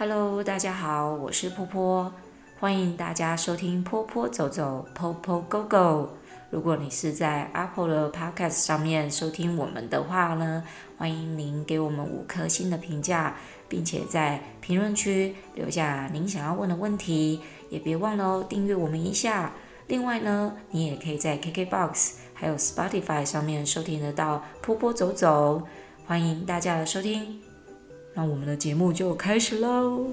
Hello，大家好，我是波波，欢迎大家收听波波走走，Popo Go Go。如果你是在 Apple 的 Podcast 上面收听我们的话呢，欢迎您给我们五颗星的评价，并且在评论区留下您想要问的问题，也别忘了哦，订阅我们一下。另外呢，你也可以在 KKBOX 还有 Spotify 上面收听得到波波走走，欢迎大家的收听。那我们的节目就开始喽！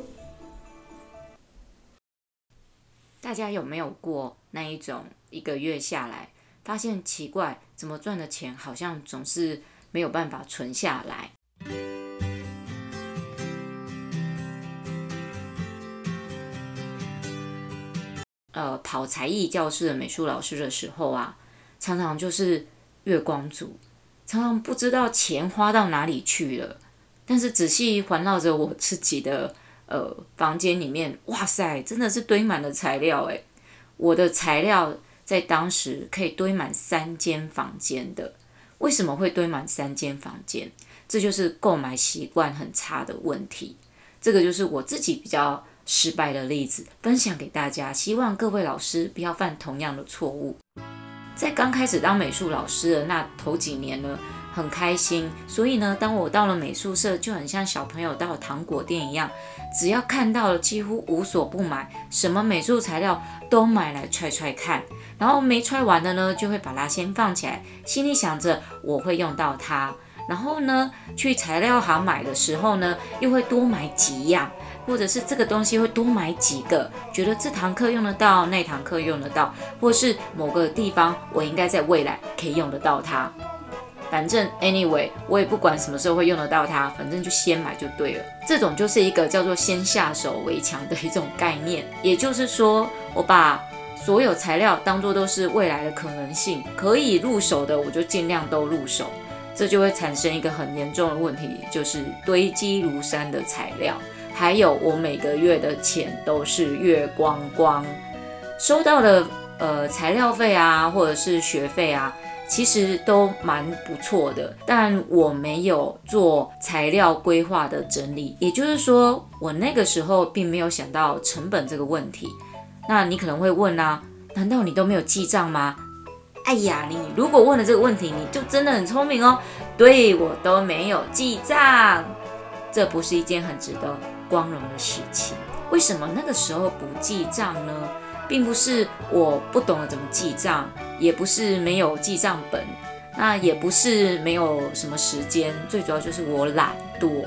大家有没有过那一种一个月下来，发现奇怪，怎么赚的钱好像总是没有办法存下来？呃，跑才艺教室的美术老师的时候啊，常常就是月光族，常常不知道钱花到哪里去了。但是仔细环绕着我自己的呃房间里面，哇塞，真的是堆满了材料诶，我的材料在当时可以堆满三间房间的。为什么会堆满三间房间？这就是购买习惯很差的问题。这个就是我自己比较失败的例子，分享给大家，希望各位老师不要犯同样的错误。在刚开始当美术老师的那头几年呢，很开心，所以呢，当我到了美术社，就很像小朋友到糖果店一样，只要看到了，几乎无所不买，什么美术材料都买来揣揣看，然后没揣完的呢，就会把它先放起来，心里想着我会用到它，然后呢，去材料行买的时候呢，又会多买几样，或者是这个东西会多买几个，觉得这堂课用得到，那堂课用得到，或是某个地方我应该在未来可以用得到它。反正 anyway，我也不管什么时候会用得到它，反正就先买就对了。这种就是一个叫做先下手为强的一种概念，也就是说，我把所有材料当做都是未来的可能性，可以入手的我就尽量都入手。这就会产生一个很严重的问题，就是堆积如山的材料，还有我每个月的钱都是月光光，收到的呃材料费啊，或者是学费啊。其实都蛮不错的，但我没有做材料规划的整理，也就是说，我那个时候并没有想到成本这个问题。那你可能会问啊，难道你都没有记账吗？哎呀，你如果问了这个问题，你就真的很聪明哦。对，我都没有记账，这不是一件很值得光荣的事情。为什么那个时候不记账呢？并不是我不懂得怎么记账，也不是没有记账本，那也不是没有什么时间，最主要就是我懒惰。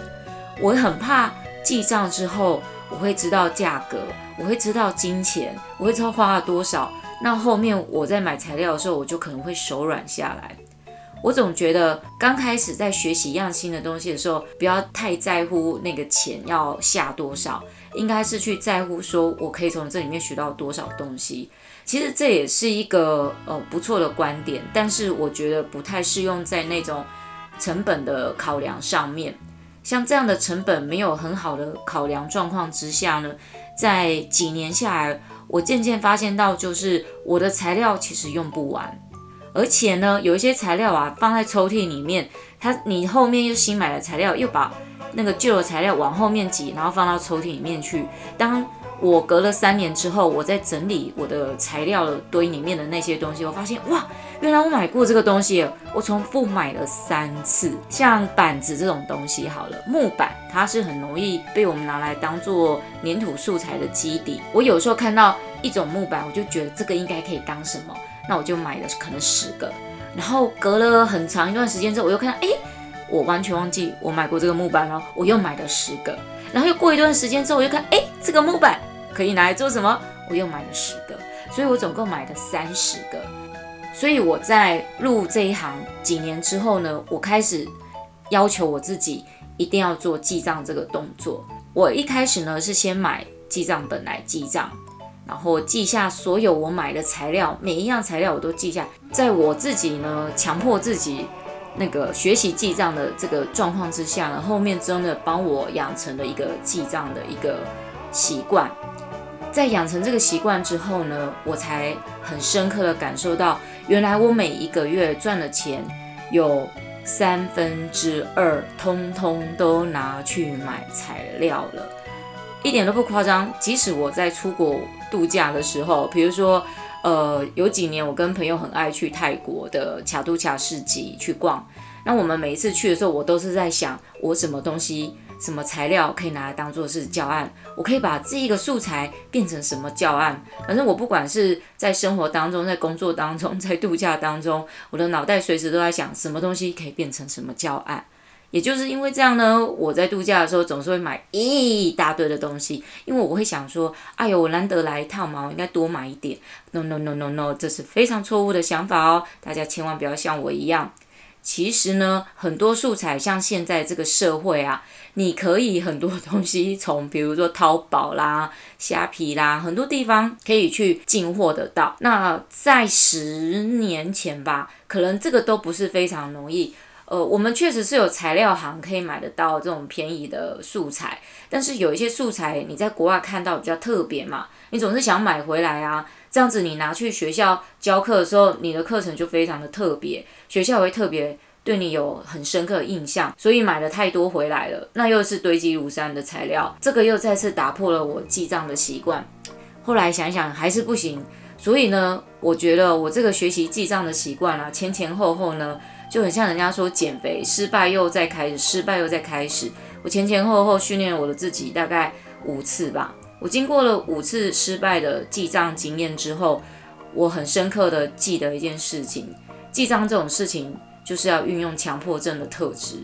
我很怕记账之后，我会知道价格，我会知道金钱，我会知道花了多少。那后面我在买材料的时候，我就可能会手软下来。我总觉得刚开始在学习一样新的东西的时候，不要太在乎那个钱要下多少。应该是去在乎说，我可以从这里面学到多少东西。其实这也是一个呃不错的观点，但是我觉得不太适用在那种成本的考量上面。像这样的成本没有很好的考量状况之下呢，在几年下来，我渐渐发现到，就是我的材料其实用不完，而且呢，有一些材料啊放在抽屉里面，它你后面又新买的材料又把。那个旧的材料往后面挤，然后放到抽屉里面去。当我隔了三年之后，我在整理我的材料堆里面的那些东西，我发现哇，原来我买过这个东西，我重复买了三次。像板子这种东西，好了，木板它是很容易被我们拿来当做粘土素材的基底。我有时候看到一种木板，我就觉得这个应该可以当什么，那我就买了可能十个。然后隔了很长一段时间之后，我又看到，哎。我完全忘记我买过这个木板了，我又买了十个，然后又过一段时间之后，我又看，哎，这个木板可以拿来做什么？我又买了十个，所以我总共买了三十个。所以我在入这一行几年之后呢，我开始要求我自己一定要做记账这个动作。我一开始呢是先买记账本来记账，然后记下所有我买的材料，每一样材料我都记下，在我自己呢强迫自己。那个学习记账的这个状况之下呢，后面真的帮我养成了一个记账的一个习惯。在养成这个习惯之后呢，我才很深刻的感受到，原来我每一个月赚的钱有三分之二通通都拿去买材料了。一点都不夸张。即使我在出国度假的时候，比如说，呃，有几年我跟朋友很爱去泰国的卡都卡市集去逛，那我们每一次去的时候，我都是在想，我什么东西。什么材料可以拿来当做是教案？我可以把这一个素材变成什么教案？反正我不管是在生活当中、在工作当中、在度假当中，我的脑袋随时都在想什么东西可以变成什么教案。也就是因为这样呢，我在度假的时候总是会买一大堆的东西，因为我会想说，哎呦，我难得来一趟嘛，我应该多买一点。No no no no no，这是非常错误的想法哦，大家千万不要像我一样。其实呢，很多素材像现在这个社会啊。你可以很多东西从，比如说淘宝啦、虾皮啦，很多地方可以去进货得到。那在十年前吧，可能这个都不是非常容易。呃，我们确实是有材料行可以买得到这种便宜的素材，但是有一些素材你在国外看到比较特别嘛，你总是想买回来啊，这样子你拿去学校教课的时候，你的课程就非常的特别，学校会特别。对你有很深刻的印象，所以买了太多回来了，那又是堆积如山的材料，这个又再次打破了我记账的习惯。后来想想还是不行，所以呢，我觉得我这个学习记账的习惯啊，前前后后呢，就很像人家说减肥失败又再开始，失败又再开始。我前前后后训练我的自己大概五次吧。我经过了五次失败的记账经验之后，我很深刻的记得一件事情，记账这种事情。就是要运用强迫症的特质，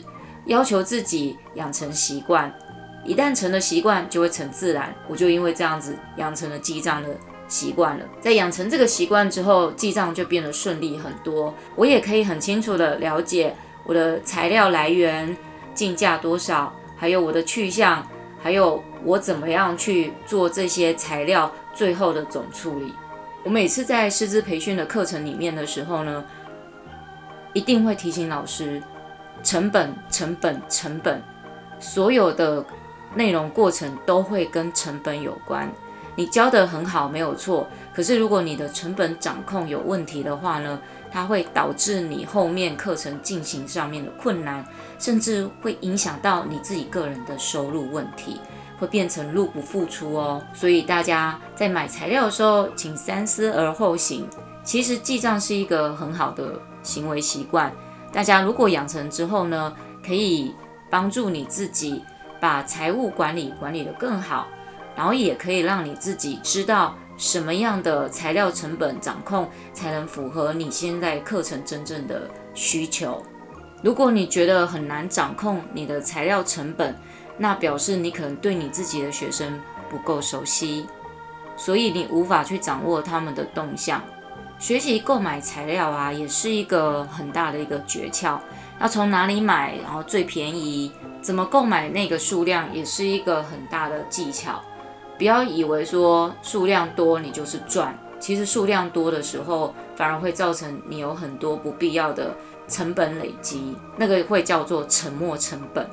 要求自己养成习惯，一旦成了习惯，就会成自然。我就因为这样子养成了记账的习惯了。在养成这个习惯之后，记账就变得顺利很多。我也可以很清楚地了解我的材料来源、进价多少，还有我的去向，还有我怎么样去做这些材料最后的总处理。我每次在师资培训的课程里面的时候呢，一定会提醒老师，成本、成本、成本，所有的内容过程都会跟成本有关。你教得很好，没有错。可是如果你的成本掌控有问题的话呢，它会导致你后面课程进行上面的困难，甚至会影响到你自己个人的收入问题，会变成入不敷出哦。所以大家在买材料的时候，请三思而后行。其实记账是一个很好的行为习惯，大家如果养成之后呢，可以帮助你自己把财务管理管理得更好，然后也可以让你自己知道什么样的材料成本掌控才能符合你现在课程真正的需求。如果你觉得很难掌控你的材料成本，那表示你可能对你自己的学生不够熟悉，所以你无法去掌握他们的动向。学习购买材料啊，也是一个很大的一个诀窍。要从哪里买，然后最便宜，怎么购买那个数量，也是一个很大的技巧。不要以为说数量多你就是赚，其实数量多的时候，反而会造成你有很多不必要的成本累积，那个会叫做沉没成本。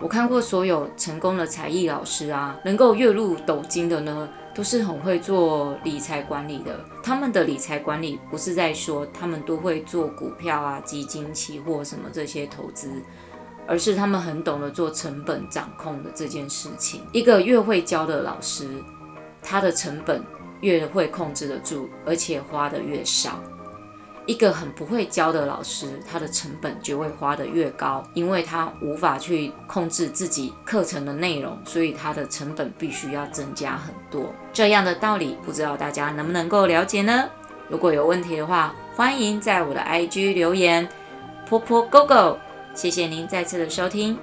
我看过所有成功的才艺老师啊，能够月入斗金的呢，都是很会做理财管理的。他们的理财管理不是在说他们都会做股票啊、基金、期货什么这些投资，而是他们很懂得做成本掌控的这件事情。一个越会教的老师，他的成本越会控制得住，而且花得越少。一个很不会教的老师，他的成本就会花得越高，因为他无法去控制自己课程的内容，所以他的成本必须要增加很多。这样的道理，不知道大家能不能够了解呢？如果有问题的话，欢迎在我的 IG 留言。婆婆 Go Go，谢谢您再次的收听。